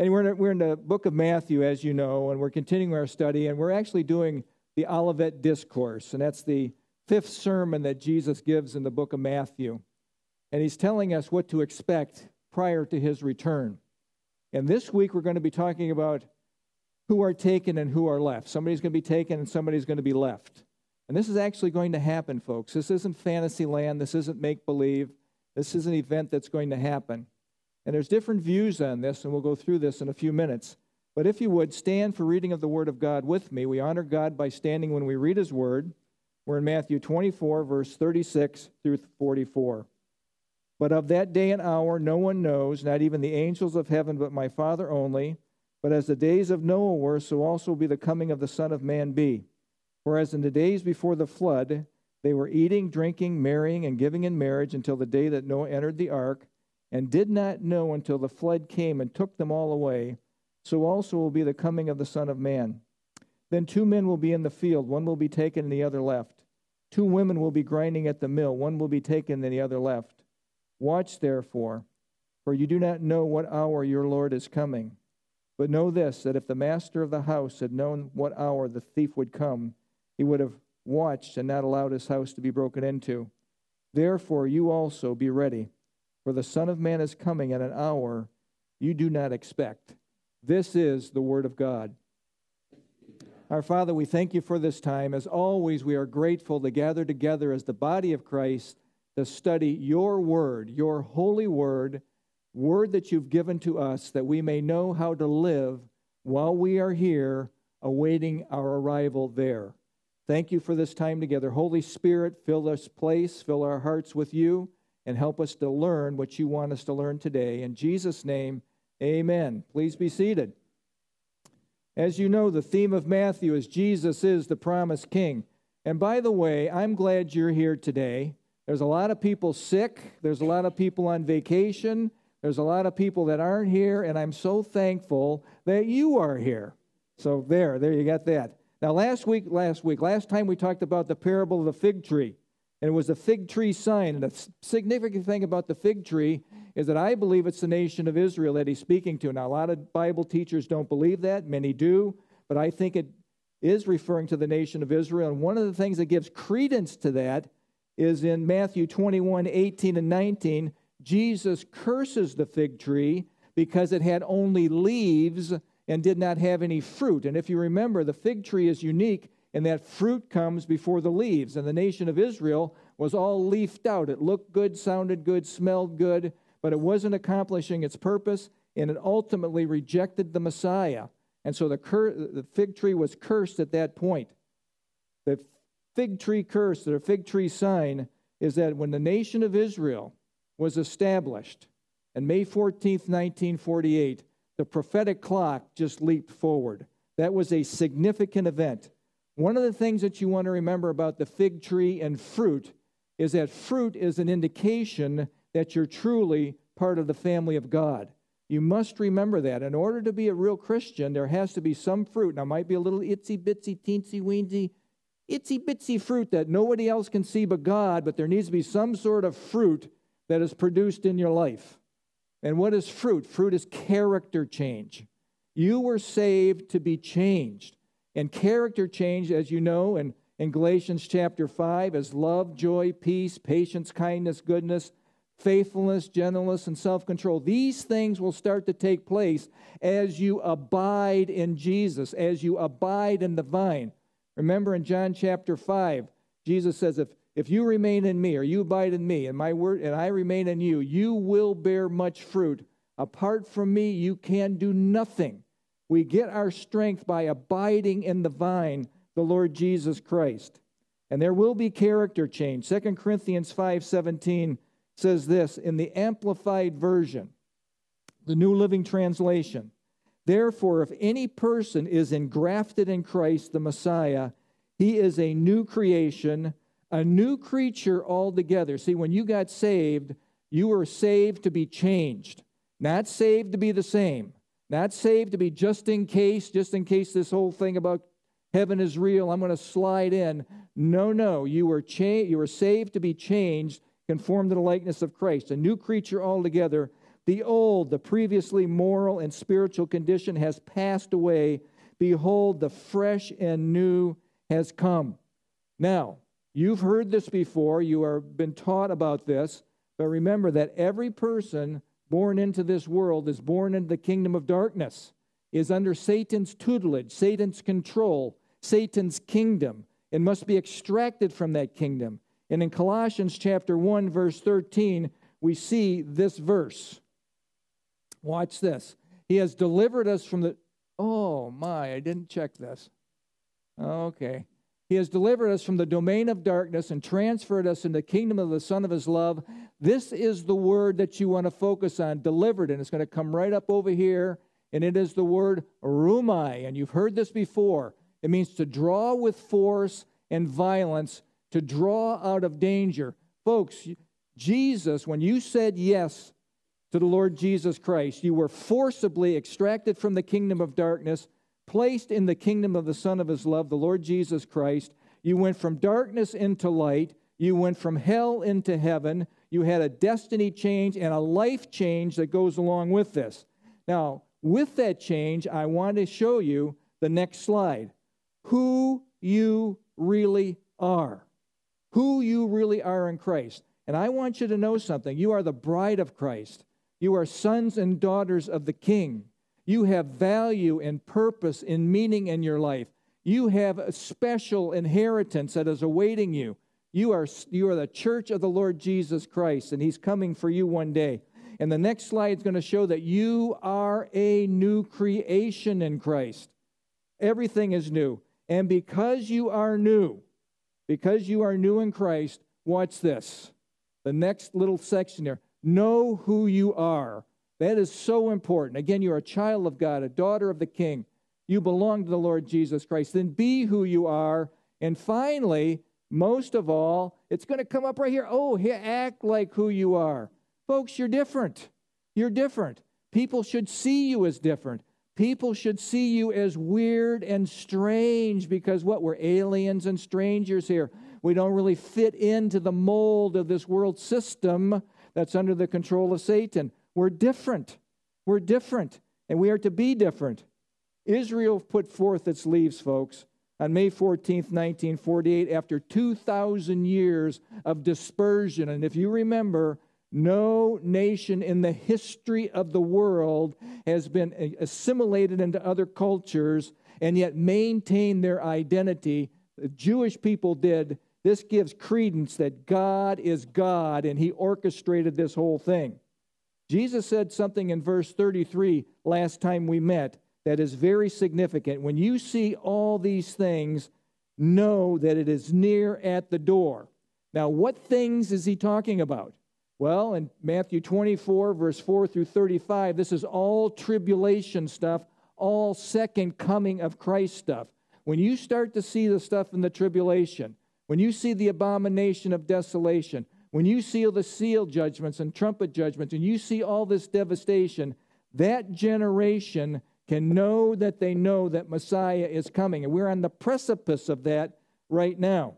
And we're in, we're in the book of Matthew, as you know, and we're continuing our study, and we're actually doing the Olivet Discourse, and that's the fifth sermon that Jesus gives in the book of Matthew. And he's telling us what to expect prior to his return. And this week we're going to be talking about who are taken and who are left. Somebody's going to be taken and somebody's going to be left. And this is actually going to happen, folks. This isn't fantasy land. This isn't make believe. This is an event that's going to happen. And there's different views on this, and we'll go through this in a few minutes. But if you would, stand for reading of the Word of God with me. We honor God by standing when we read His Word. We're in Matthew 24, verse 36 through 44. But of that day and hour no one knows, not even the angels of heaven, but my Father only. But as the days of Noah were, so also will be the coming of the Son of Man be. For as in the days before the flood, they were eating, drinking, marrying, and giving in marriage until the day that Noah entered the ark, and did not know until the flood came and took them all away. So also will be the coming of the Son of Man. Then two men will be in the field, one will be taken and the other left. Two women will be grinding at the mill, one will be taken and the other left. Watch therefore, for you do not know what hour your Lord is coming. But know this that if the master of the house had known what hour the thief would come, he would have watched and not allowed his house to be broken into. Therefore, you also be ready, for the Son of Man is coming at an hour you do not expect. This is the Word of God. Our Father, we thank you for this time. As always, we are grateful to gather together as the body of Christ to study your word, your holy word, word that you've given to us that we may know how to live while we are here awaiting our arrival there. Thank you for this time together. Holy Spirit, fill this place, fill our hearts with you, and help us to learn what you want us to learn today. In Jesus' name, amen. Please be seated. As you know, the theme of Matthew is Jesus is the promised king. And by the way, I'm glad you're here today. There's a lot of people sick. There's a lot of people on vacation. There's a lot of people that aren't here, and I'm so thankful that you are here. So there, there you got that. Now, last week, last week, last time we talked about the parable of the fig tree, and it was a fig tree sign. And the significant thing about the fig tree is that I believe it's the nation of Israel that he's speaking to. Now, a lot of Bible teachers don't believe that, many do, but I think it is referring to the nation of Israel. And one of the things that gives credence to that is in Matthew 21 18 and 19. Jesus curses the fig tree because it had only leaves and did not have any fruit. And if you remember, the fig tree is unique in that fruit comes before the leaves. And the nation of Israel was all leafed out. It looked good, sounded good, smelled good, but it wasn't accomplishing its purpose, and it ultimately rejected the Messiah. And so the, cur- the fig tree was cursed at that point. The fig tree curse, or fig tree sign, is that when the nation of Israel was established, and May 14th, 1948, the prophetic clock just leaped forward. That was a significant event. One of the things that you want to remember about the fig tree and fruit is that fruit is an indication that you're truly part of the family of God. You must remember that. In order to be a real Christian, there has to be some fruit. Now, it might be a little itsy bitsy, teensy weensy, itsy bitsy fruit that nobody else can see but God, but there needs to be some sort of fruit that is produced in your life. And what is fruit? Fruit is character change. You were saved to be changed. And character change, as you know, in, in Galatians chapter 5, is love, joy, peace, patience, kindness, goodness, faithfulness, gentleness, and self control. These things will start to take place as you abide in Jesus, as you abide in the vine. Remember in John chapter 5, Jesus says, if, if you remain in me or you abide in me and my word and I remain in you, you will bear much fruit. Apart from me, you can do nothing. We get our strength by abiding in the vine, the Lord Jesus Christ. And there will be character change. 2 Corinthians 5:17 says this in the amplified version, the New Living Translation. Therefore, if any person is engrafted in Christ, the Messiah, he is a new creation, a new creature altogether. See, when you got saved, you were saved to be changed, not saved to be the same, not saved to be just in case, just in case this whole thing about heaven is real, I'm going to slide in. No, no, you were, cha- you were saved to be changed, conformed to the likeness of Christ, a new creature altogether The old, the previously moral and spiritual condition has passed away. Behold, the fresh and new has come. Now, you've heard this before, you have been taught about this, but remember that every person born into this world is born into the kingdom of darkness, is under Satan's tutelage, Satan's control, Satan's kingdom, and must be extracted from that kingdom. And in Colossians chapter 1 verse 13, we see this verse. Watch this. He has delivered us from the Oh my, I didn't check this. Okay. He has delivered us from the domain of darkness and transferred us in the kingdom of the Son of His love. This is the word that you want to focus on, delivered, and it's going to come right up over here, and it is the word rhuomai. And you've heard this before. It means to draw with force and violence, to draw out of danger. Folks, Jesus, when you said yes to the Lord Jesus Christ, you were forcibly extracted from the kingdom of darkness placed in the kingdom of the Son of His love, the Lord Jesus Christ. You went from darkness into light. You went from hell into heaven. You had a destiny change and a life change that goes along with this. Now, with that change, I want to show you the next slide who you really are. Who you really are in Christ. And I want you to know something. You are the bride of Christ. You are sons and daughters of the King. You have value and purpose and meaning in your life. You have a special inheritance that is awaiting you. You are, you are the church of the Lord Jesus Christ, and He's coming for you one day. And the next slide is going to show that you are a new creation in Christ. Everything is new. And because you are new, because you are new in Christ, watch this. The next little section there know who you are. That is so important. Again, you're a child of God, a daughter of the King. You belong to the Lord Jesus Christ. Then be who you are. And finally, most of all, it's going to come up right here. Oh, act like who you are. Folks, you're different. You're different. People should see you as different. People should see you as weird and strange because what? We're aliens and strangers here. We don't really fit into the mold of this world system that's under the control of Satan. We're different. We're different, and we are to be different. Israel put forth its leaves, folks, on May 14, 1948, after 2,000 years of dispersion. And if you remember, no nation in the history of the world has been assimilated into other cultures and yet maintained their identity. The Jewish people did. This gives credence that God is God and He orchestrated this whole thing. Jesus said something in verse 33 last time we met that is very significant. When you see all these things, know that it is near at the door. Now, what things is he talking about? Well, in Matthew 24, verse 4 through 35, this is all tribulation stuff, all second coming of Christ stuff. When you start to see the stuff in the tribulation, when you see the abomination of desolation, when you seal the seal judgments and trumpet judgments, and you see all this devastation, that generation can know that they know that Messiah is coming. And we're on the precipice of that right now.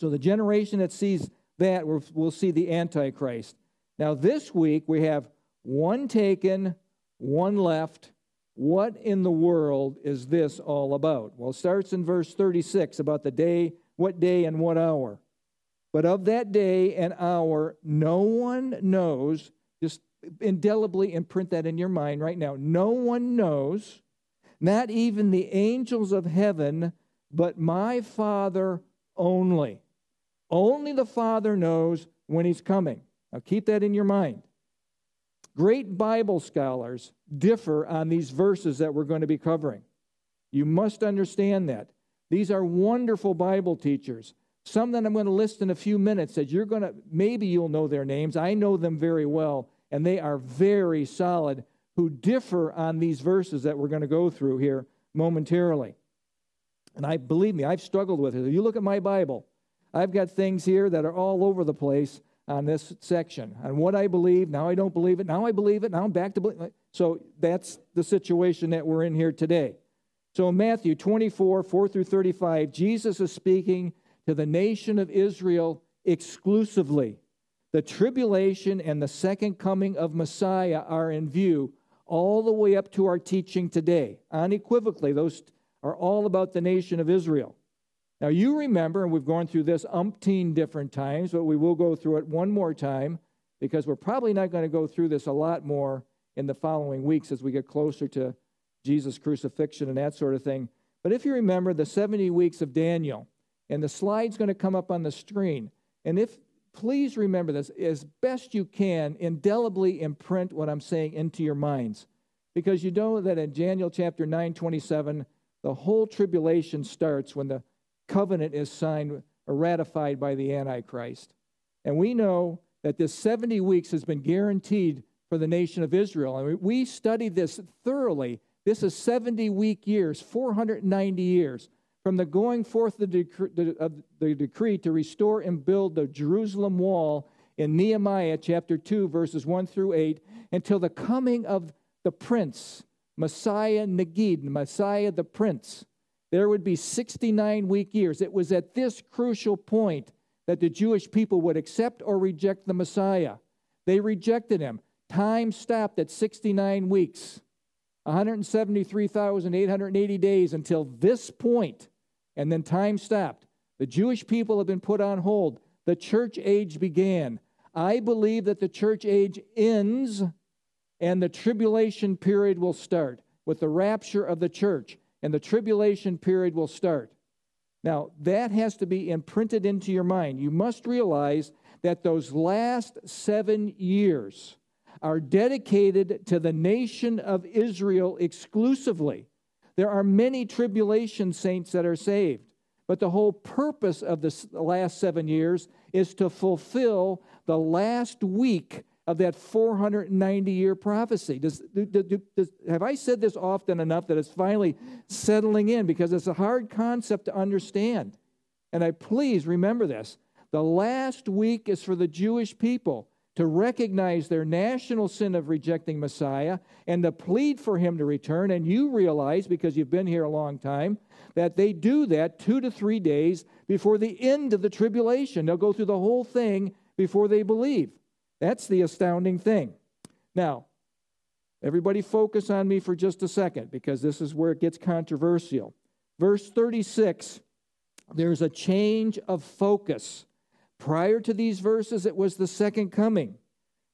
So the generation that sees that will see the Antichrist. Now, this week we have one taken, one left. What in the world is this all about? Well, it starts in verse 36 about the day, what day and what hour. But of that day and hour, no one knows. Just indelibly imprint that in your mind right now. No one knows, not even the angels of heaven, but my Father only. Only the Father knows when He's coming. Now keep that in your mind. Great Bible scholars differ on these verses that we're going to be covering. You must understand that. These are wonderful Bible teachers. Some that I'm going to list in a few minutes that you're going to, maybe you'll know their names. I know them very well, and they are very solid, who differ on these verses that we're going to go through here momentarily. And I believe me, I've struggled with it. If you look at my Bible, I've got things here that are all over the place on this section on what I believe. Now I don't believe it. Now I believe it. Now I'm back to believe. So that's the situation that we're in here today. So in Matthew 24, 4 through 35, Jesus is speaking to the nation of Israel exclusively. The tribulation and the second coming of Messiah are in view all the way up to our teaching today. Unequivocally, those are all about the nation of Israel. Now, you remember, and we've gone through this umpteen different times, but we will go through it one more time because we're probably not going to go through this a lot more in the following weeks as we get closer to Jesus' crucifixion and that sort of thing. But if you remember the 70 weeks of Daniel, and the slide's going to come up on the screen, and if please remember this as best you can, indelibly imprint what I'm saying into your minds. Because you know that in Daniel chapter 9, 27, the whole tribulation starts when the covenant is signed or ratified by the Antichrist. And we know that this 70 weeks has been guaranteed for the nation of Israel. And we studied this thoroughly. This is 70 week years, 490 years, from the going forth of the decree to restore and build the Jerusalem wall in Nehemiah chapter 2, verses 1 through 8, until the coming of the prince, Messiah Nagid, Messiah the prince. There would be 69 week years. It was at this crucial point that the Jewish people would accept or reject the Messiah. They rejected him. Time stopped at 69 weeks, 173,880 days until this point, and then time stopped. The Jewish people have been put on hold. The church age began. I believe that the church age ends and the tribulation period will start with the rapture of the church, and the tribulation period will start. Now, that has to be imprinted into your mind. You must realize that those last seven years are dedicated to the nation of Israel exclusively. There are many tribulation saints that are saved, but the whole purpose of the last seven years is to fulfill the last week of that 490 year prophecy. Does, does, have I said this often enough that it's finally settling in? Because it's a hard concept to understand. And I please remember this. The last week is for the Jewish people to recognize their national sin of rejecting Messiah and to plead for him to return. And you realize, because you've been here a long time, that they do that two to three days before the end of the tribulation. They'll go through the whole thing before they believe. That's the astounding thing. Now, everybody focus on me for just a second because this is where it gets controversial. Verse 36, there's a change of focus. Prior to these verses, it was the second coming.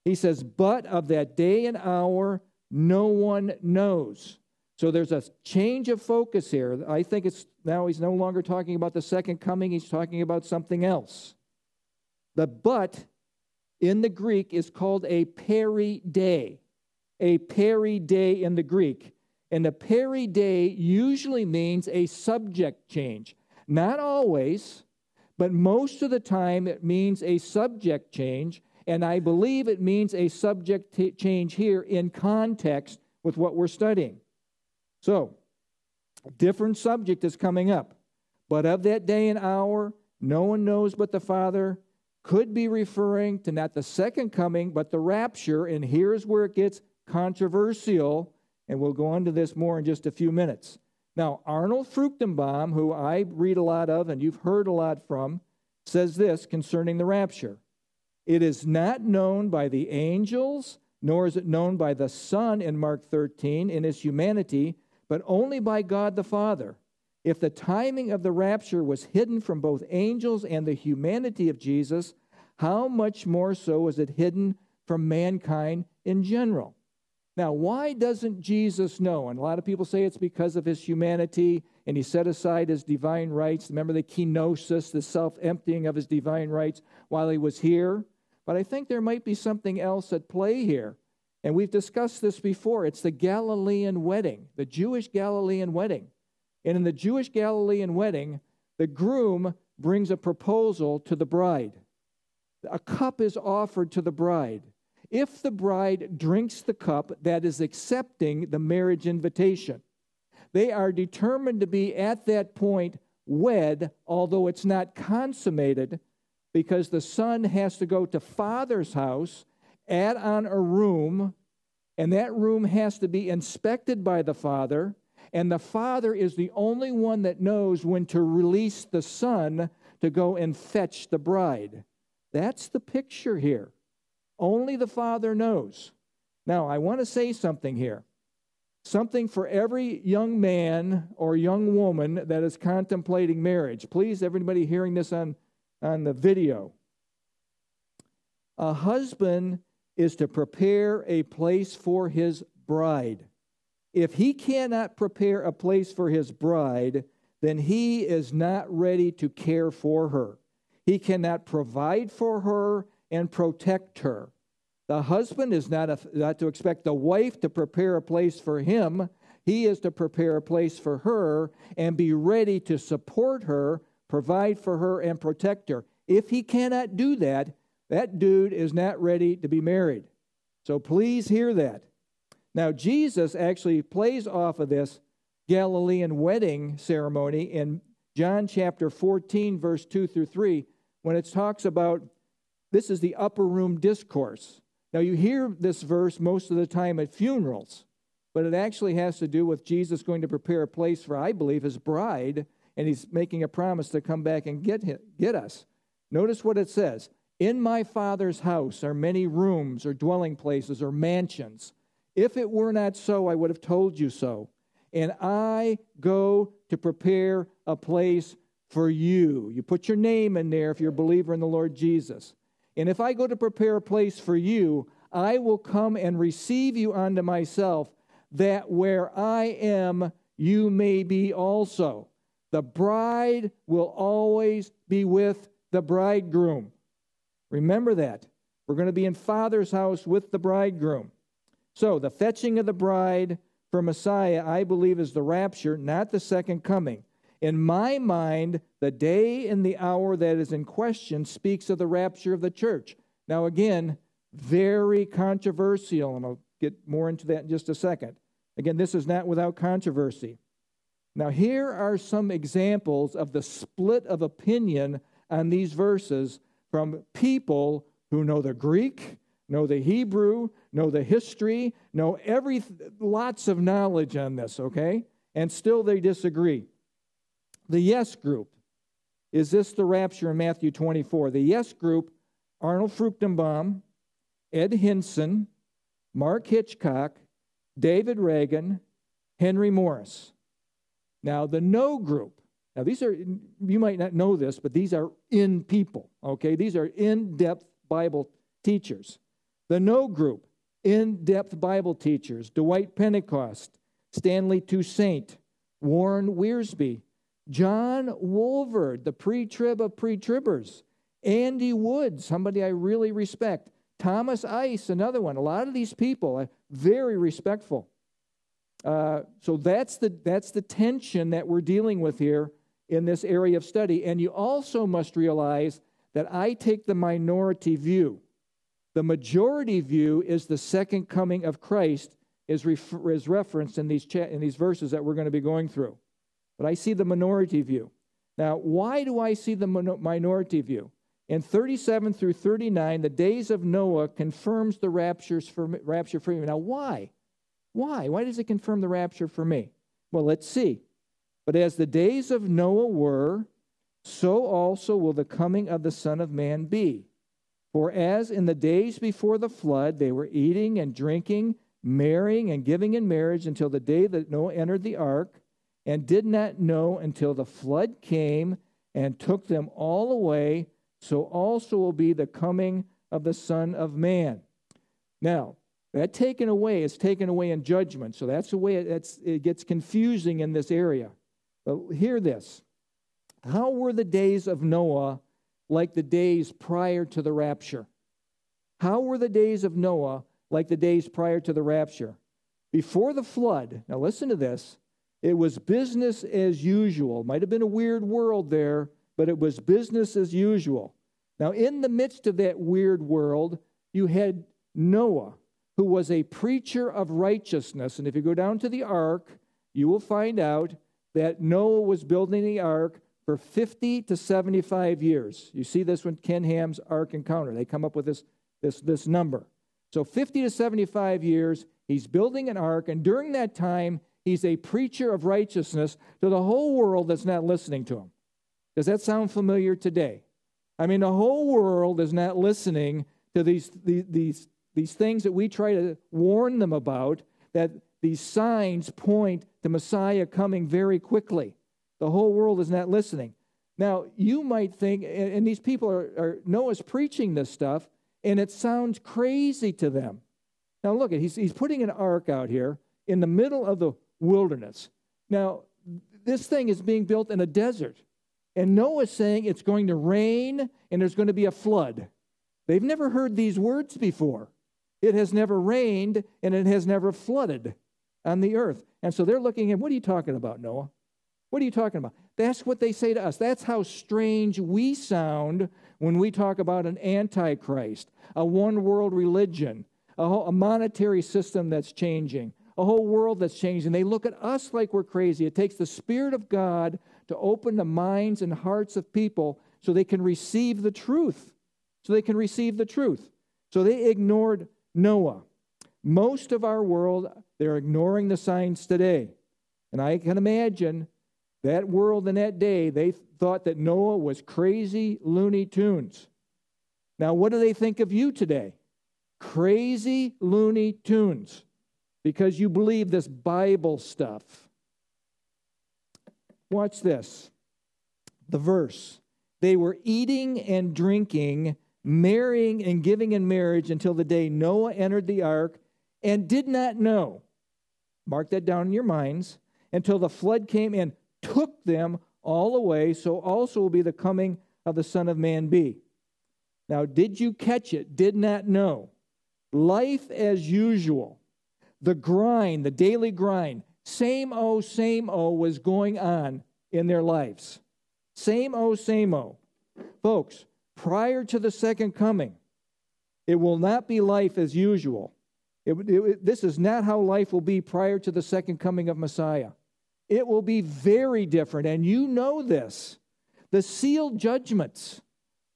He says, But of that day and hour, no one knows. So there's a change of focus here. I think it's now he's no longer talking about the second coming, he's talking about something else. The but in the Greek is called a peri de. A peri de in the Greek. And a peri de usually means a subject change. Not always, but most of the time it means a subject change, and I believe it means a subject t- change here in context with what we're studying. So, different subject is coming up. But of that day and hour, no one knows but the Father. Could be referring to not the second coming, but the rapture. And here's where it gets controversial. And we'll go into this more in just a few minutes. Now, Arnold Fruchtenbaum, who I read a lot of and you've heard a lot from, says this concerning the rapture It is not known by the angels, nor is it known by the Son in Mark 13 in his humanity, but only by God the Father. If the timing of the rapture was hidden from both angels and the humanity of Jesus, how much more so is it hidden from mankind in general? Now, why doesn't Jesus know? And a lot of people say it's because of his humanity and he set aside his divine rights. Remember the kenosis, the self emptying of his divine rights while he was here? But I think there might be something else at play here. And we've discussed this before. It's the Galilean wedding, the Jewish Galilean wedding. And in the Jewish Galilean wedding, the groom brings a proposal to the bride. A cup is offered to the bride. If the bride drinks the cup, that is accepting the marriage invitation. They are determined to be at that point wed, although it's not consummated, because the son has to go to father's house, add on a room, and that room has to be inspected by the father, and the father is the only one that knows when to release the son to go and fetch the bride. That's the picture here. Only the Father knows. Now, I want to say something here. Something for every young man or young woman that is contemplating marriage. Please, everybody hearing this on, on the video. A husband is to prepare a place for his bride. If he cannot prepare a place for his bride, then he is not ready to care for her. He cannot provide for her and protect her. The husband is not, a, not to expect the wife to prepare a place for him. He is to prepare a place for her and be ready to support her, provide for her, and protect her. If he cannot do that, that dude is not ready to be married. So please hear that. Now, Jesus actually plays off of this Galilean wedding ceremony in John chapter 14, verse 2 through 3, when it talks about this is the upper room discourse. Now, you hear this verse most of the time at funerals, but it actually has to do with Jesus going to prepare a place for, I believe, his bride, and he's making a promise to come back and get, him, get us. Notice what it says In my Father's house are many rooms or dwelling places or mansions. If it were not so, I would have told you so. And I go to prepare a place for you. You put your name in there if you're a believer in the Lord Jesus. And if I go to prepare a place for you, I will come and receive you unto myself, that where I am, you may be also. The bride will always be with the bridegroom. Remember that. We're going to be in Father's house with the bridegroom. So, the fetching of the bride for Messiah, I believe, is the rapture, not the second coming. In my mind, the day and the hour that is in question speaks of the rapture of the church. Now, again, very controversial, and I'll get more into that in just a second. Again, this is not without controversy. Now, here are some examples of the split of opinion on these verses from people who know the Greek, know the Hebrew, know the history, know every lots of knowledge on this, okay? And still they disagree. The yes group. Is this the rapture in Matthew 24? The yes group, Arnold Fruchtenbaum, Ed Hindson, Mark Hitchcock, David Reagan, Henry Morris. Now, the no group, now these are, you might not know this, but these are in people, okay? These are in depth Bible teachers. The no group, in depth Bible teachers Dwight Pentecost, Stanley Toussaint, Warren Wiersbe, John Walvoord, the pre trib of pre tribbers. Andy Wood, somebody I really respect. Thomas Ice, another one. A lot of these people are very respectful. Uh, so that's the, that's the tension that we're dealing with here in this area of study. And you also must realize that I take the minority view. The majority view is the second coming of Christ, is, is referenced in these, in these verses that we're going to be going through but I see the minority view. Now, why do I see the minority view? In 37 through 39, the days of Noah confirms the raptures for, rapture for me. Now, why? Why? Why does it confirm the rapture for me? Well, let's see. But as the days of Noah were, so also will the coming of the Son of Man be. For as in the days before the flood, they were eating and drinking, marrying and giving in marriage until the day that Noah entered the ark and did not know until the flood came and took them all away, so also will be the coming of the Son of Man. Now, that taken away is taken away in judgment. So that's the way it, it gets confusing in this area. But hear this How were the days of Noah like the days prior to the rapture? How were the days of Noah like the days prior to the rapture? Before the flood, now listen to this, it was business as usual. Might have been a weird world there, but it was business as usual. Now, in the midst of that weird world, you had Noah, who was a preacher of righteousness. And if you go down to the ark, you will find out that Noah was building the ark for 50 to 75 years. You see this when Ken Ham's Ark Encounter. They come up with this, this, this number. So 50 to 75 years, he's building an ark, and during that time, He's a preacher of righteousness to the whole world that's not listening to him. Does that sound familiar today? I mean, the whole world is not listening to these, these, these, things that we try to warn them about, that these signs point to Messiah coming very quickly. The whole world is not listening. Now, you might think, and these people are, are Noah's preaching this stuff, and it sounds crazy to them. Now, look, he's, he's putting an ark out here in the middle of the wilderness. Now, this thing is being built in a desert. And Noah's saying it's going to rain and there's going to be a flood. They've never heard these words before. It has never rained and it has never flooded on the earth. And so they're looking at, what are you talking about, Noah? What are you talking about? That's what they say to us. That's how strange we sound when we talk about an antichrist, a one world religion, a, monetary system that's changing, a whole world that's changing. They look at us like we're crazy. It takes the Spirit of God to open the minds and hearts of people so they can receive the truth. So they can receive the truth. So they ignored Noah. Most of our world, they're ignoring the signs today. And I can imagine that world in that day, they thought that Noah was crazy Looney Tunes. Now, what do they think of you today? Crazy Looney Tunes because you believe this Bible stuff. Watch this. The verse. They were eating and drinking, marrying and giving in marriage until the day Noah entered the ark and did not know. Mark that down in your minds. Until the flood came and took them all away, so also will be the coming of the Son of Man be. Now, did you catch it? Did not know. Life as usual. The grind, the daily grind, same O, same O was going on in their lives. Same O, same O. Folks, prior to the second coming, it will not be life as usual. It, it, this is not how life will be prior to the second coming of Messiah. It will be very different, and you know this. The sealed judgments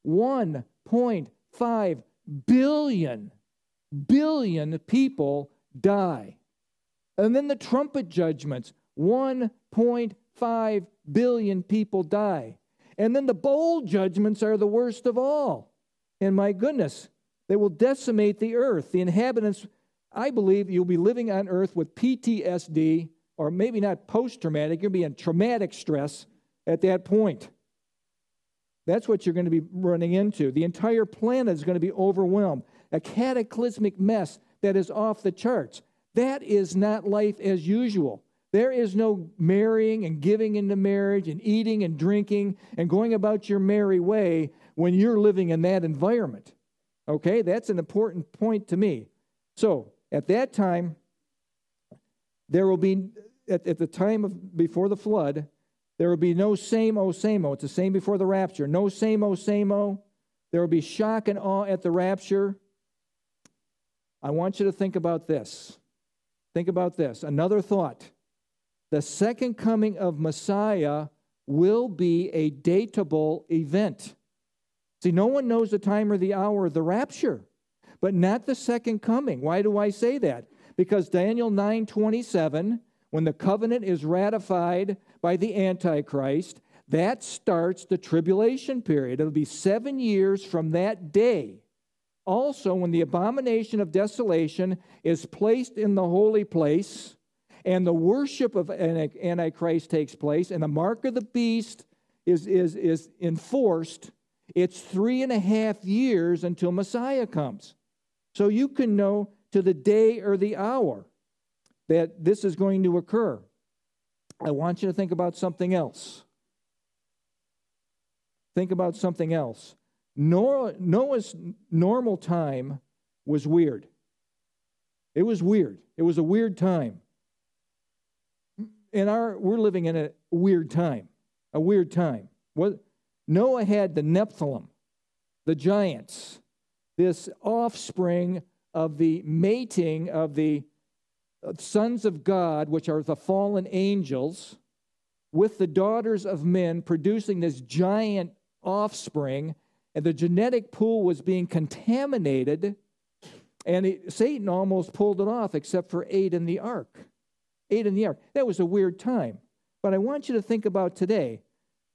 1.5 billion, billion people die. And then the trumpet judgments 1.5 billion people die. And then the bowl judgments are the worst of all. And my goodness, they will decimate the earth. The inhabitants, I believe you'll be living on earth with PTSD, or maybe not post traumatic, you'll be in traumatic stress at that point. That's what you're going to be running into. The entire planet is going to be overwhelmed. A cataclysmic mess that is off the charts. That is not life as usual. There is no marrying and giving into marriage and eating and drinking and going about your merry way when you're living in that environment. Okay, that's an important point to me. So, at that time, there will be, at, at the time of before the flood, there will be no same o same o. It's the same before the rapture. No same o same o. There will be shock and awe at the rapture. I want you to think about this. Think about this. Another thought. The second coming of Messiah will be a datable event. See, no one knows the time or the hour of the rapture, but not the second coming. Why do I say that? Because Daniel 9:27, when the covenant is ratified by the Antichrist, that starts the tribulation period. It'll be seven years from that day also, when the abomination of desolation is placed in the holy place, and the worship of Antichrist takes place, and the mark of the beast is, is, is enforced, it's three and a half years until Messiah comes. So you can know to the day or the hour that this is going to occur. I want you to think about something else. Think about something else. Noah's normal time was weird. It was weird. It was a weird time. And our we're living in a weird time. A weird time. What Noah had the Nephilim, the giants, this offspring of the mating of the sons of God, which are the fallen angels, with the daughters of men, producing this giant offspring and the genetic pool was being contaminated, and it, Satan almost pulled it off, except for eight in the ark. Eight in the ark. That was a weird time. But I want you to think about today.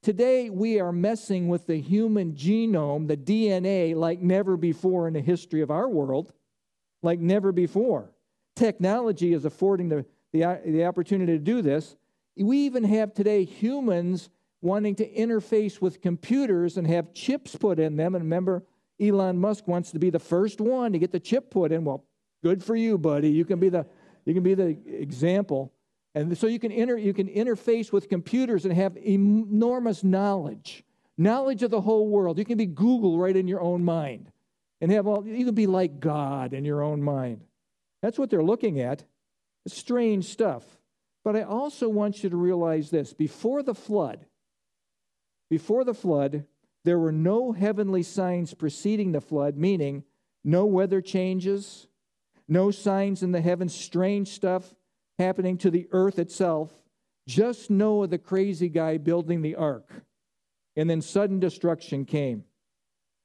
Today, we are messing with the human genome, the DNA, like never before in the history of our world, like never before. Technology is affording the, the, the opportunity to do this. We even have today humans wanting to interface with computers and have chips put in them. And remember, Elon Musk wants to be the first one to get the chip put in. Well, good for you, buddy. You can be the, you can be the example. And so you can, inter, you can interface with computers and have enormous knowledge, knowledge of the whole world. You can be Google right in your own mind and have all, you can be like God in your own mind. That's what they're looking at. It's strange stuff. But I also want you to realize this before the flood, before the flood, there were no heavenly signs preceding the flood, meaning no weather changes, no signs in the heavens, strange stuff happening to the earth itself. Just Noah, the crazy guy, building the ark. And then sudden destruction came.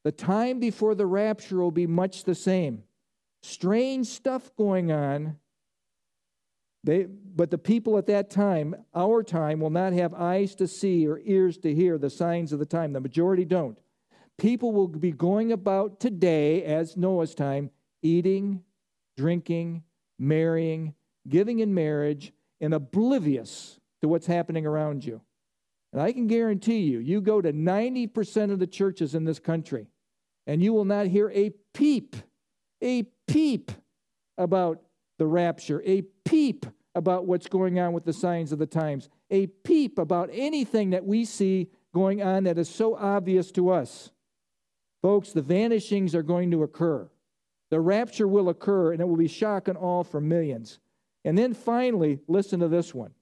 The time before the rapture will be much the same. Strange stuff going on. They, but the people at that time, our time, will not have eyes to see or ears to hear the signs of the time. The majority don't. People will be going about today, as Noah's time, eating, drinking, marrying, giving in marriage, and oblivious to what's happening around you. And I can guarantee you, you go to 90% of the churches in this country, and you will not hear a peep, a peep about the rapture, a peep about what's going on with the signs of the times, a peep about anything that we see going on that is so obvious to us. Folks, the vanishings are going to occur. The rapture will occur, and it will be shock and awe for millions. And then finally, listen to this one.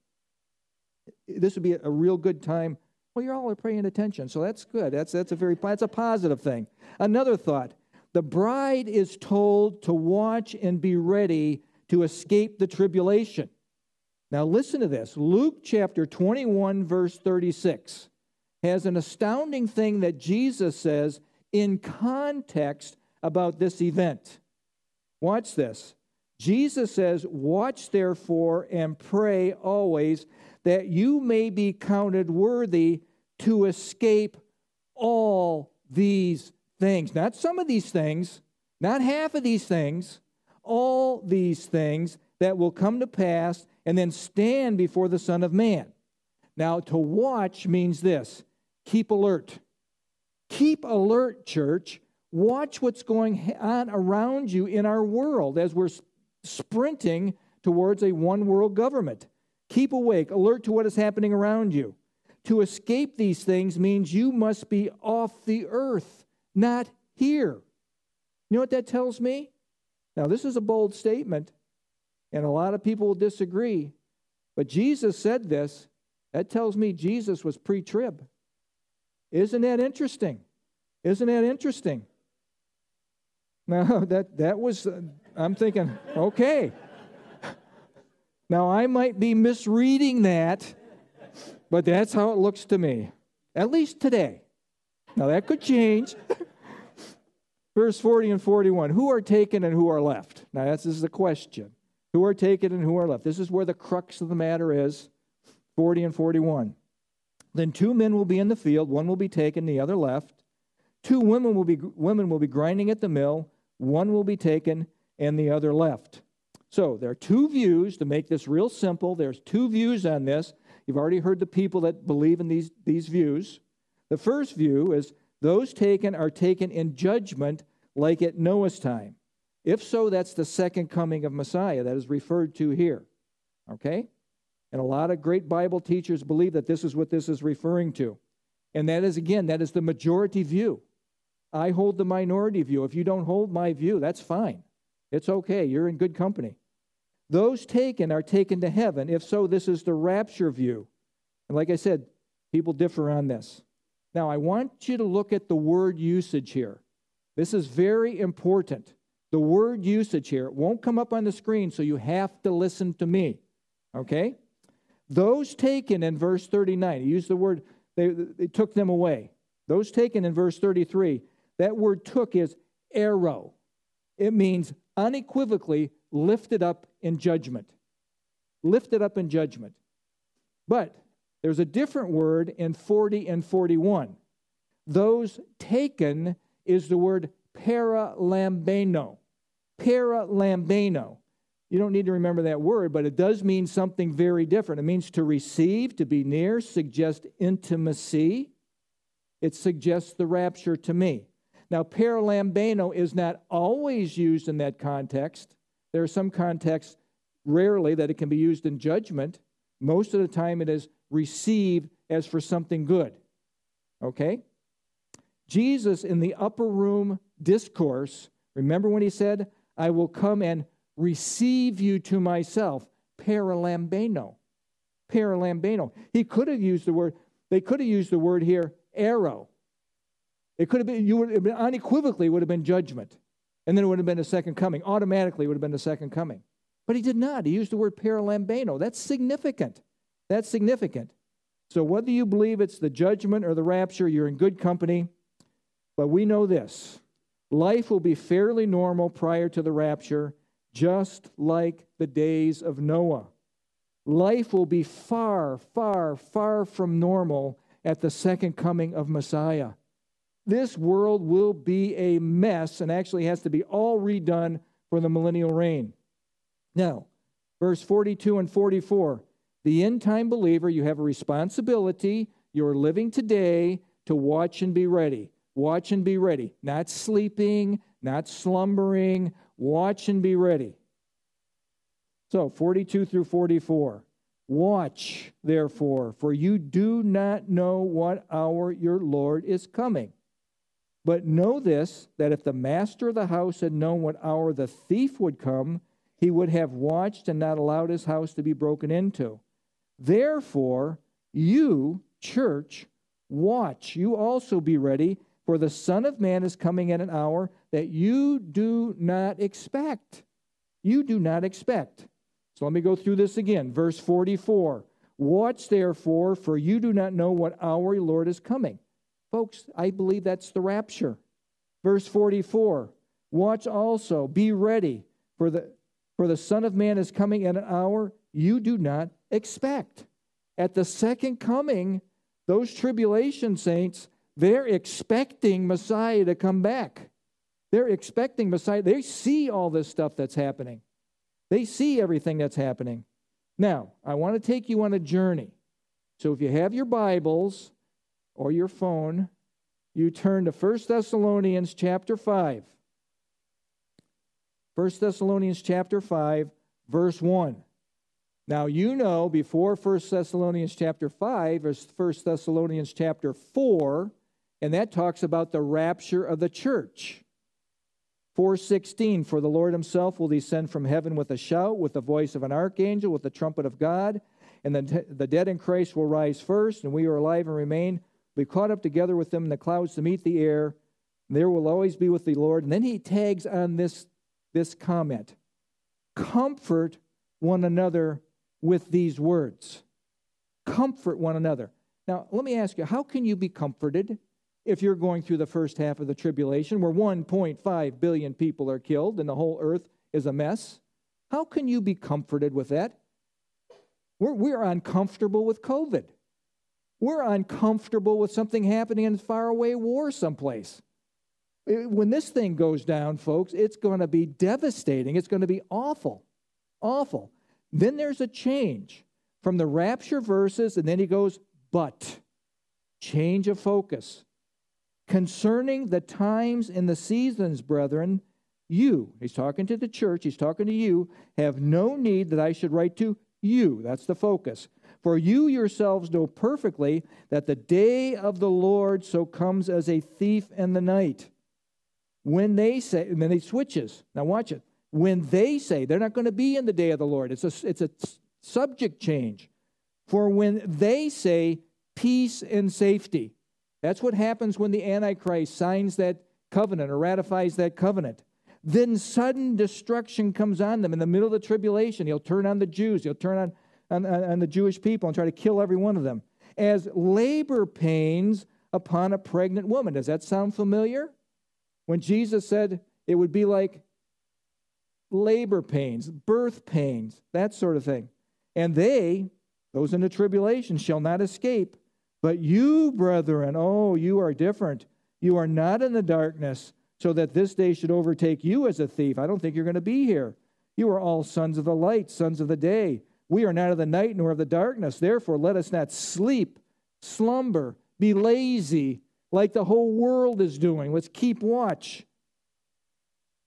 This would be a real good time. Well, you're all paying attention, so that's good. That's, that's a very that's a positive thing. Another thought: the bride is told to watch and be ready to escape the tribulation. Now, listen to this. Luke chapter 21, verse 36 has an astounding thing that Jesus says in context about this event. Watch this. Jesus says, Watch therefore and pray always that you may be counted worthy to escape all these things. Not some of these things, not half of these things, all these things that will come to pass and then stand before the Son of Man. Now, to watch means this keep alert. Keep alert, church. Watch what's going on around you in our world as we're sprinting towards a one world government. Keep awake, alert to what is happening around you. To escape these things means you must be off the earth, not here. You know what that tells me? Now, this is a bold statement, and a lot of people will disagree, but Jesus said this. That tells me Jesus was pre trib. Isn't that interesting? Isn't that interesting? Now, that, that was, uh, I'm thinking, okay. Now, I might be misreading that, but that's how it looks to me, at least today. Now, that could change. Verse 40 and 41 Who are taken and who are left? Now, this is the question. Who are taken and who are left? This is where the crux of the matter is 40 and 41. Then two men will be in the field, one will be taken, the other left. Two women will be, women will be grinding at the mill, one will be taken, and the other left. So there are two views to make this real simple. There's two views on this. You've already heard the people that believe in these, these views. The first view is those taken are taken in judgment like at Noah's time. If so, that's the second coming of Messiah that is referred to here. Okay? And a lot of great Bible teachers believe that this is what this is referring to. And that is, again, that is the majority view. I hold the minority view. If you don't hold my view, that's fine. It's okay. You're in good company. Those taken are taken to heaven. If so, this is the rapture view. And like I said, people differ on this. Now, I want you to look at the word usage here. This is very important. The word usage here. Won't come up on the screen, so you have to listen to me. Okay? Those taken in verse 39, he used the word, they, they took them away. Those taken in verse 33, that word took is airo. It means unequivocally lifted up in judgment. Lifted up in judgment. But There's a different word in 40 and 41. Those taken is the word paralambano. Paralambano. You don't need to remember that word, but it does mean something very different. It means to receive, to be near, suggest intimacy. It suggests the rapture to me. Now, paralambano is not always used in that context. There are some contexts, rarely, that it can be used in judgment. Most of the time, it is receive as for something good. Okay? Jesus in the upper room discourse, remember when he said, I will come and receive you to myself? Paralambano. Paralambano. He could have used the word, they could have used the word here, airo. It could have been, you would have been unequivocally would have been judgment. And then it would have been a second coming. Automatically it would have been the second coming. But he did not. He used the word paralambano. That's significant. That's significant. So whether you believe it's the judgment or the rapture, you're in good company. But we know this life will be fairly normal prior to the rapture, just like the days of Noah. Life will be far, far, far from normal at the second coming of Messiah. This world will be a mess and actually has to be all redone for the millennial reign. Now, verse 42 and 44 the end time believer, you have a responsibility. You're living today to watch and be ready. Watch and be ready. Not sleeping, not slumbering. Watch and be ready. So, 42 through 44. Watch, therefore, for you do not know what hour your Lord is coming. But know this that if the master of the house had known what hour the thief would come, he would have watched and not allowed his house to be broken into. Therefore, you, church, watch. You also be ready, for the Son of Man is coming at an hour that you do not expect. You do not expect. So let me go through this again. Verse 44 Watch therefore, for you do not know what hour your Lord is coming. Folks, I believe that's the rapture. Verse 44 Watch also, be ready, for the, for the Son of Man is coming at an hour you do not expect. At the second coming, those tribulation saints, they're expecting Messiah to come back. They're expecting Messiah. They see all this stuff that's happening, they see everything that's happening. Now, I want to take you on a journey. So if you have your Bibles, or your phone, you turn to 1 Thessalonians chapter 5. 1 Thessalonians chapter 5, verse 1. Now you know before 1 Thessalonians chapter 5 is 1 Thessalonians chapter 4, and that talks about the rapture of the church. 416 For the Lord himself will descend from heaven with a shout, with the voice of an archangel, with the trumpet of God, and the, the dead in Christ will rise first, and we are alive and remain be caught up together with them in the clouds to meet the air. There will always be with the Lord. And then he tags on this, this comment Comfort one another with these words. Comfort one another. Now, let me ask you, how can you be comforted if you're going through the first half of the tribulation where 1.5 billion people are killed and the whole earth is a mess? How can you be comforted with that? We're, we're uncomfortable with COVID. We're uncomfortable with something happening in a faraway war someplace. When this thing goes down, folks, it's going to be devastating. It's going to be awful. Awful. Then there's a change from the rapture verses, and then he goes, but. Change of focus. Concerning the times and the seasons, brethren, you, he's talking to the church, he's talking to you, have no need that I should write to you. That's the focus. For you yourselves know perfectly that the day of the Lord so comes as a thief in the night. When they say, and then he switches. Now watch it. When they say, they're not going to be in the day of the Lord. It's a, it's a subject change. For when they say peace and safety, that's what happens when the Antichrist signs that covenant or ratifies that covenant. Then sudden destruction comes on them in the middle of the tribulation. He'll turn on the Jews, he'll turn on on, on the Jewish people and try to kill every one of them as labor pains upon a pregnant woman. Does that sound familiar? When Jesus said it would be like labor pains, birth pains, that sort of thing. And they, Those in the tribulation shall not escape. But you, brethren, oh, you are different. You are not in the darkness, so that this day should overtake you as a thief. I don't think you're going to be here. You are all sons of the light, sons of the day. We are not of the night nor of the darkness. Therefore, let us not sleep, slumber, be lazy like the whole world is doing. Let's keep watch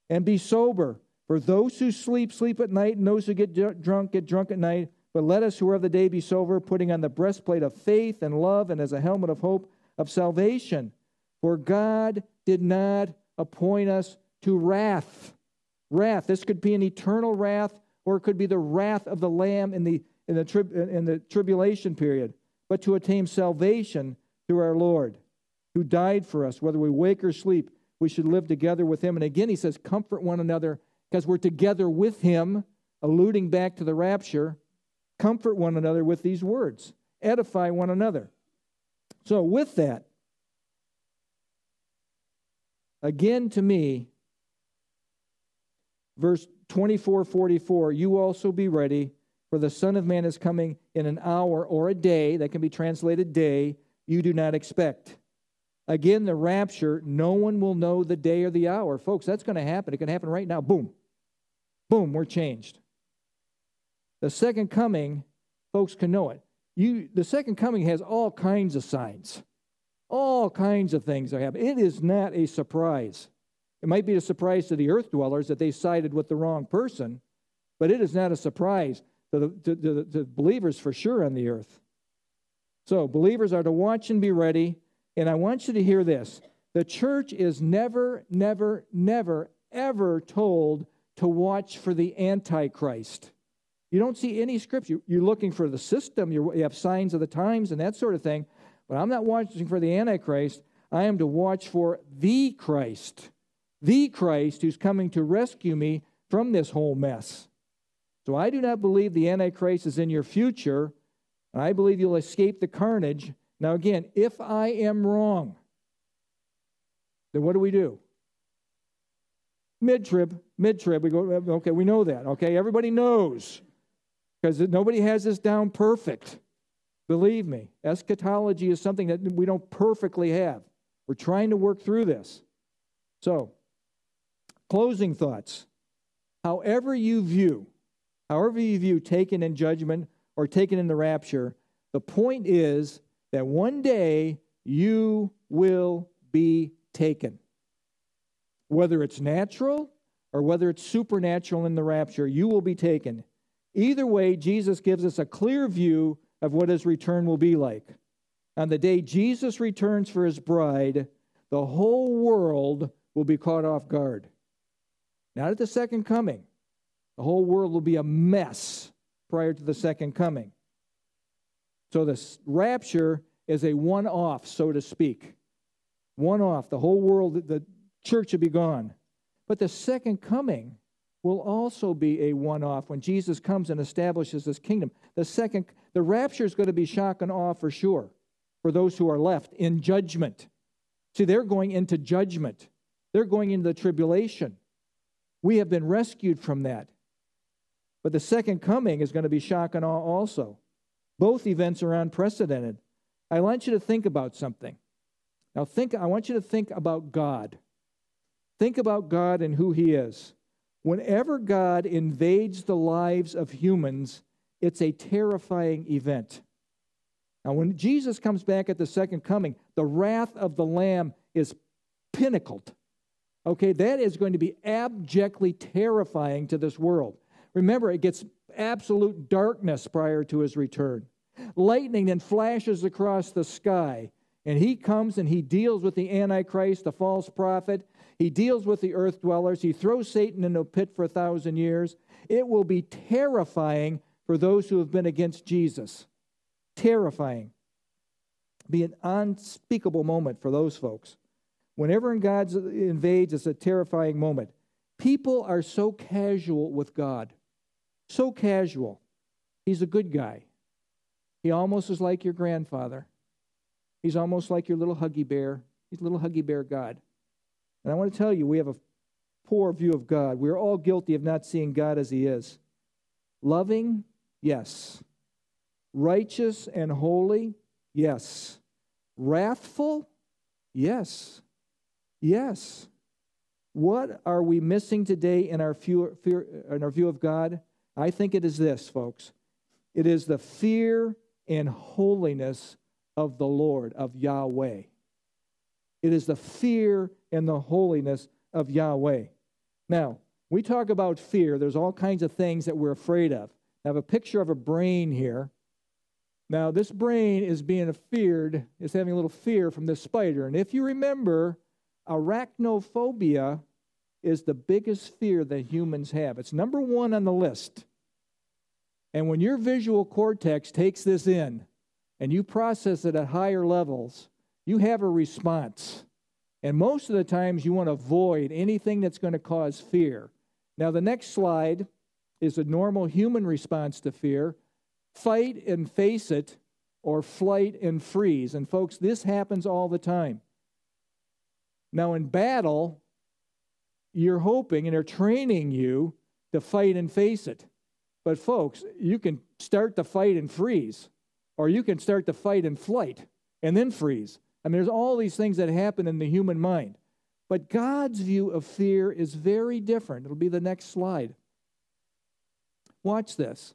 and be sober. For those who sleep, sleep at night, and those who get drunk, get drunk at night. But let us who are of the day be sober, putting on the breastplate of faith and love, and as a helmet of hope of salvation. For God did not appoint us to wrath. Wrath. This could be an eternal wrath, or it could be the wrath of the Lamb in the, in the, in the tribulation period, but to attain salvation through our Lord, who died for us, whether we wake or sleep. We should live together with him. And again, he says, comfort one another because we're together with him, alluding back to the rapture. Comfort one another with these words, edify one another. So, with that, again to me, verse 24 44, you also be ready, for the Son of Man is coming in an hour or a day, that can be translated day, you do not expect. Again, the rapture, no one will know the day or the hour. Folks, that's going to happen. It can happen right now. Boom. Boom, we're changed. The second coming, folks can know it. You, the second coming has all kinds of signs, all kinds of things that happen. It is not a surprise. It might be a surprise to the earth dwellers that they sided with the wrong person, but it is not a surprise to the to, to, to believers for sure on the earth. So, believers are to watch and be ready. And I want you to hear this the church is never, never, never, ever told to watch for the Antichrist. You don't see any scripture. You're looking for the system, you have signs of the times and that sort of thing. But I'm not watching for the Antichrist. I am to watch for the Christ, the Christ who's coming to rescue me from this whole mess. So I do not believe the Antichrist is in your future. I believe you'll escape the carnage. Now, again, if I am wrong, then what do we do? Mid trib, mid trib, we go, okay, we know that. Okay, everybody knows because nobody has this down perfect. Believe me, eschatology is something that we don't perfectly have. We're trying to work through this. So, closing thoughts. However you view, however you view taken in judgment or taken in the rapture, the point is that one day you will be taken. Whether it's natural or whether it's supernatural in the rapture, you will be taken. Either way, Jesus gives us a clear view of what his return will be like. On the day Jesus returns for his bride, the whole world will be caught off guard. Not at the second coming. The whole world will be a mess prior to the second coming. So the rapture is a one off, so to speak. One off. The whole world, the church will be gone. But the second coming will also be a one off when Jesus comes and establishes his kingdom. The second, the rapture is going to be shock and awe for sure for those who are left in judgment. See, they're going into judgment, they're going into the tribulation. We have been rescued from that. But the second coming is going to be shock and awe also. Both events are unprecedented. I want you to think about something. Now think I want you to think about God. Think about God and who he is. Whenever God invades the lives of humans, it's a terrifying event. Now, when Jesus comes back at the second coming, the wrath of the Lamb is pinnacled. Okay, that is going to be abjectly terrifying to this world. Remember, it gets absolute darkness prior to his return. Lightning then flashes across the sky, and he comes and he deals with the Antichrist, the false prophet, he deals with the earth dwellers. He throws Satan into a pit for a thousand years. It will be terrifying for those who have been against Jesus. Terrifying. Be an unspeakable moment for those folks. Whenever God invades, it's a terrifying moment. People are so casual with God. So casual. He's a good guy. He almost is like your grandfather. He's almost like your little huggy bear. He's a little huggy bear God. And I want to tell you, we have a poor view of God. We're all guilty of not seeing God as He is. Loving, yes. Righteous and holy? Yes. Wrathful? Yes. Yes. What are we missing today in our, fear, fear, in our view of God? I think it is this, folks. It is the fear and holiness of the Lord, of Yahweh. It is the fear and the holiness of Yahweh. Now, we talk about fear. There's all kinds of things that we're afraid of. I have a picture of a brain here. Now, this brain is being feared, is having a little fear from this spider. And if you remember, arachnophobia is the biggest fear that humans have. It's number one on the list. And when your visual cortex takes this in and you process it at higher levels, you have a response. And most of the times you want to avoid anything that's going to cause fear. Now, the next slide is a normal human response to fear fight and face it, or flight and freeze. And, folks, this happens all the time. Now, in battle, you're hoping and they're training you to fight and face it. But, folks, you can start to fight and freeze, or you can start to fight and flight and then freeze. I mean, there's all these things that happen in the human mind. But God's view of fear is very different. It'll be the next slide. Watch this.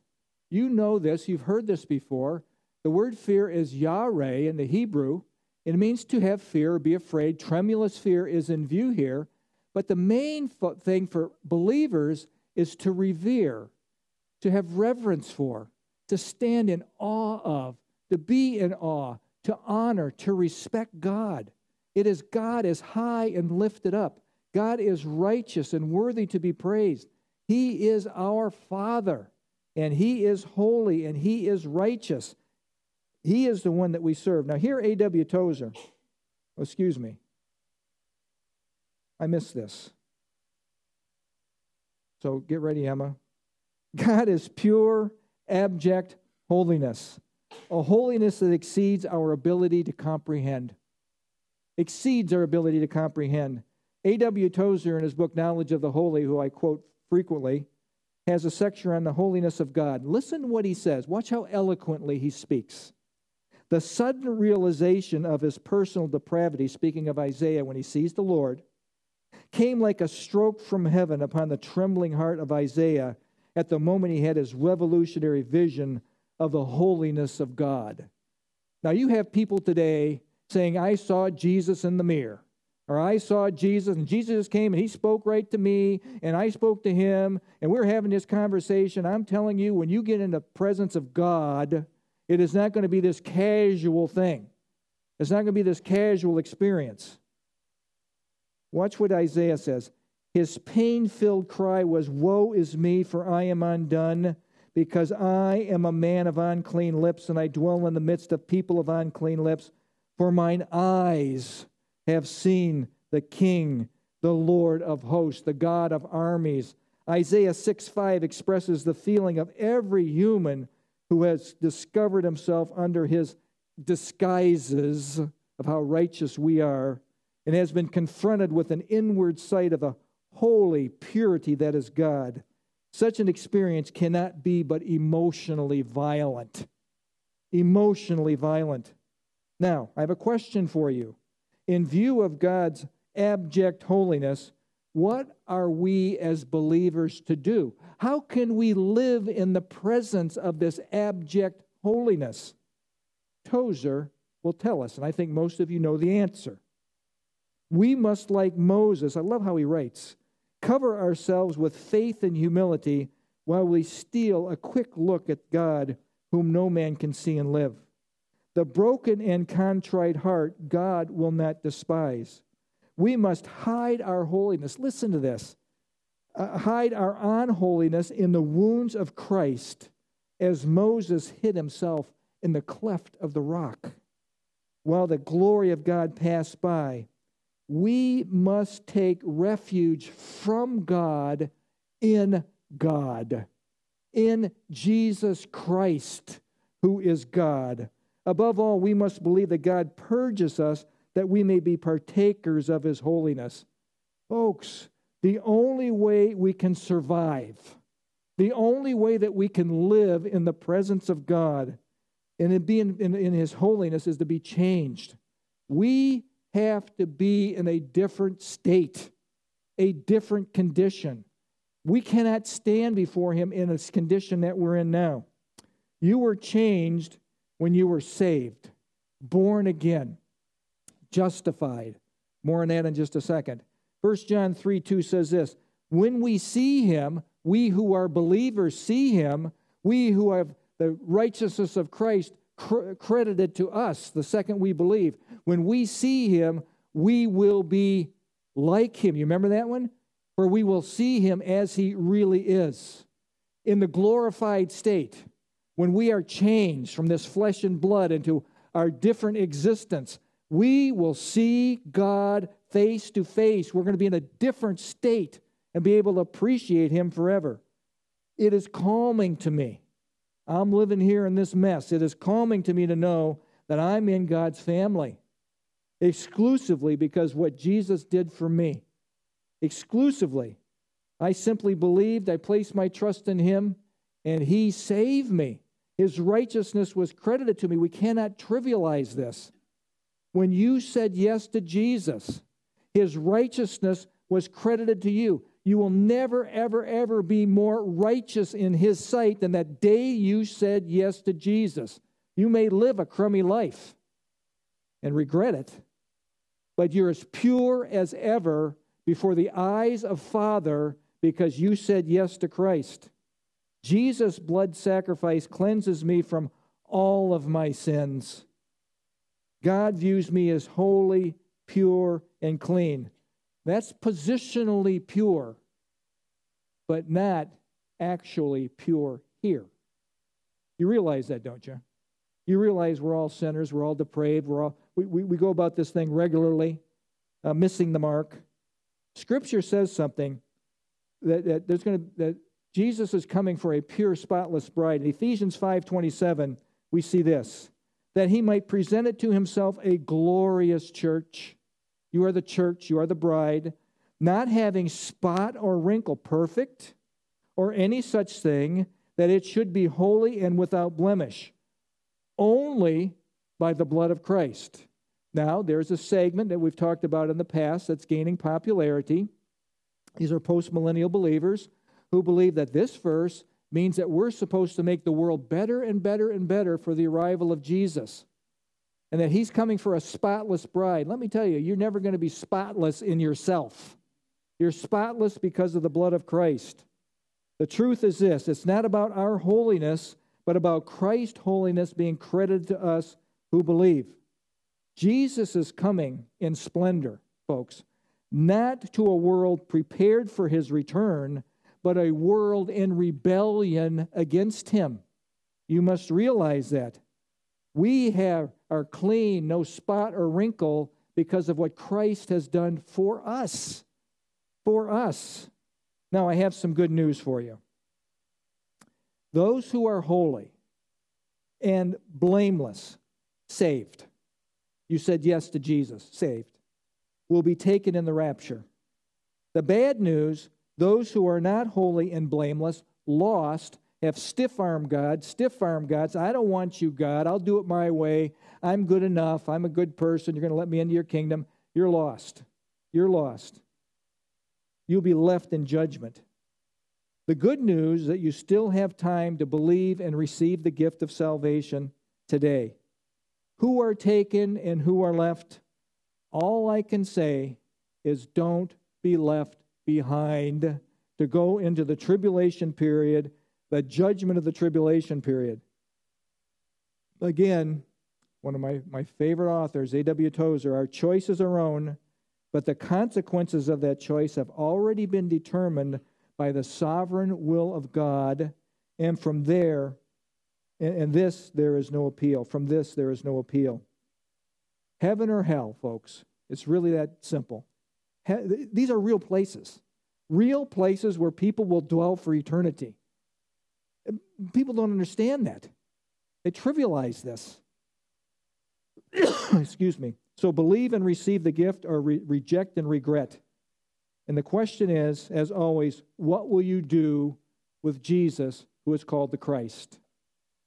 You know this, you've heard this before. The word fear is yare in the Hebrew. It means to have fear be afraid. Tremulous fear is in view here. But the main thing for believers is to revere, to have reverence for, to stand in awe of, to be in awe, to honor, to respect God. It is God is high and lifted up. God is righteous and worthy to be praised. He is our Father, and He is holy, and He is righteous. He is the one that we serve. Now, here, A.W. Tozer, oh, excuse me, I missed this. So get ready, Emma. God is pure, abject holiness, a holiness that exceeds our ability to comprehend exceeds our ability to comprehend. A.W. Tozer, in his book Knowledge of the Holy, who I quote frequently, has a section on the holiness of God. Listen to what he says. Watch how eloquently he speaks. The sudden realization of his personal depravity, speaking of Isaiah when he sees the Lord, came like a stroke from heaven upon the trembling heart of Isaiah at the moment he had his revolutionary vision of the holiness of God. Now, you have people today saying, I saw Jesus in the mirror. Or I saw Jesus, and Jesus came and he spoke right to me, and I spoke to him, and we're having this conversation. I'm telling you, when you get in the presence of God, it is not going to be this casual thing. It's not going to be this casual experience. Watch what Isaiah says. His pain filled cry was, Woe is me, for I am undone, because I am a man of unclean lips, and I dwell in the midst of people of unclean lips for mine eyes have seen the King, the Lord of hosts, the God of armies. Isaiah 6 5 expresses the feeling of every human who has discovered himself under his disguises of how righteous we are and has been confronted with an inward sight of the holy purity that is God. Such an experience cannot be but emotionally violent. Emotionally violent. Now, I have a question for you. In view of God's abject holiness, what are we as believers to do? How can we live in the presence of this abject holiness? Tozer will tell us, and I think most of you know the answer. We must, like Moses, I love how he writes, cover ourselves with faith and humility while we steal a quick look at God, whom no man can see and live. The broken and contrite heart God will not despise. We must hide our holiness. Listen to this uh, hide our unholiness in the wounds of Christ as Moses hid himself in the cleft of the rock while the glory of God passed by. We must take refuge from God in God, in Jesus Christ, who is God. Above all, we must believe that God purges us that we may be partakers of his holiness. Folks, the only way we can survive, the only way that we can live in the presence of God And in being in, in his holiness is to be changed. We have to be in a different state, a different condition. We cannot stand before him in a condition that we're in now. You were changed when you were saved, born again, justified. More on that in just a second. 1 John 3 2 says this When we see him, we who are believers see him, we who have the righteousness of Christ credited to us the second we believe. When we see him, we will be like him. You remember that one? For we will see him as he really is. In the glorified state, when we are changed from this flesh and blood into our different existence, we will see God face to face. We're going to be in a different state and be able to appreciate him forever. It is calming to me I'm living here in this mess. It is calming to me to know that I'm in God's family exclusively because what Jesus did for me. Exclusively. I simply believed, I placed my trust in Him, and He saved me. His righteousness was credited to me. We cannot trivialize this. When you said yes to Jesus, His righteousness was credited to you. You will never, ever, ever be more righteous in His sight than that day you said yes to Jesus. You may live a crummy life and regret it, but you're as pure as ever before the eyes of Father because you said yes to Christ. Jesus' blood sacrifice cleanses me from all of my sins. God views me as holy, pure, and clean. That's positionally pure, but not actually pure here. You realize that, don't you? You realize we're all sinners, we're all depraved, we're all, we, we, we go about this thing regularly, uh, missing the mark. Scripture says something that, that there's going to that Jesus is coming for a pure, spotless bride. In Ephesians 5:27, we see this: that he might present it to himself a glorious church, you are the church, you are the bride, not having spot or wrinkle, perfect, or any such thing, that it should be holy and without blemish, only by the blood of Christ. Now, there's a segment that we've talked about in the past that's gaining popularity. These are postmillennial believers who believe that this verse means that we're supposed to make the world better and better and better for the arrival of Jesus and that he's coming for a spotless bride. Let me tell you, you're never going to be spotless in yourself. You're spotless because of the blood of Christ. The truth is this it's not about our holiness, but about Christ's holiness being credited to us who believe. Jesus is coming in splendor, folks, not to a world prepared for his return, but a world in rebellion against him. You must realize that. We have, are clean, no spot or wrinkle, because of what Christ has done for us. For us. Now, I have some good news for you. Those who are holy and blameless, saved, you said yes to Jesus, saved, will be taken in the rapture. The bad news those who are not holy and blameless, lost, have stiff arm God, stiff arm God. I don't want you, God. I'll do it my way. I'm good enough. I'm a good person. You're going to let me into your kingdom. You're lost. You're lost. You'll be left in judgment. The good news is that you still have time to believe and receive the gift of salvation today. Who are taken and who are left? All I can say is don't be left behind to go into the tribulation period the judgment of the tribulation period. Again, one of my, my favorite authors, A.W. Tozer, our choice is our own, but the consequences of that choice have already been determined by the sovereign will of God, and from there, and, and this, there is no appeal. From this, there is no appeal. Heaven or hell, folks, it's really that simple. He, these are real places, real places where people will dwell for eternity. People don't understand that. They trivialize this. Excuse me. So believe and receive the gift or re- reject and regret. And the question is, as always, what will you do with Jesus, who is called the Christ?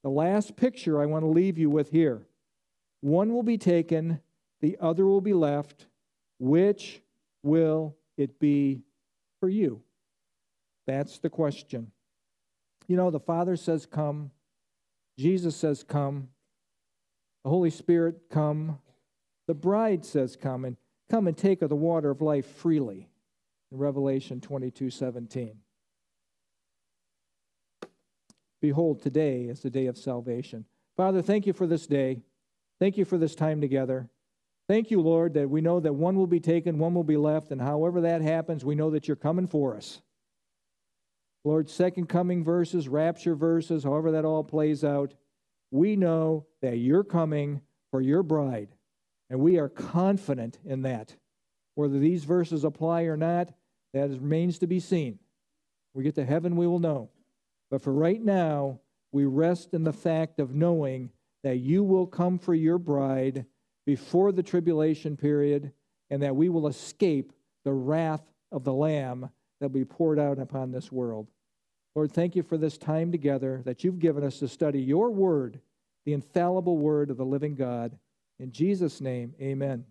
The last picture I want to leave you with here one will be taken, the other will be left. Which will it be for you? That's the question. You know, the Father says, Come. Jesus says, Come. The Holy Spirit, Come. The bride says, Come, and come and take of the water of life freely. In Revelation 22 17. Behold, today is the day of salvation. Father, thank you for this day. Thank you for this time together. Thank you, Lord, that we know that one will be taken, one will be left, and however that happens, we know that you're coming for us. Lord, second coming verses, rapture verses, however that all plays out, we know that you're coming for your bride, and we are confident in that. Whether these verses apply or not, that remains to be seen. We get to heaven, we will know. But for right now, we rest in the fact of knowing that you will come for your bride before the tribulation period and that we will escape the wrath of the Lamb that will be poured out upon this world. Lord, thank you for this time together that you've given us to study your word, the infallible word of the living God. In Jesus' name, amen.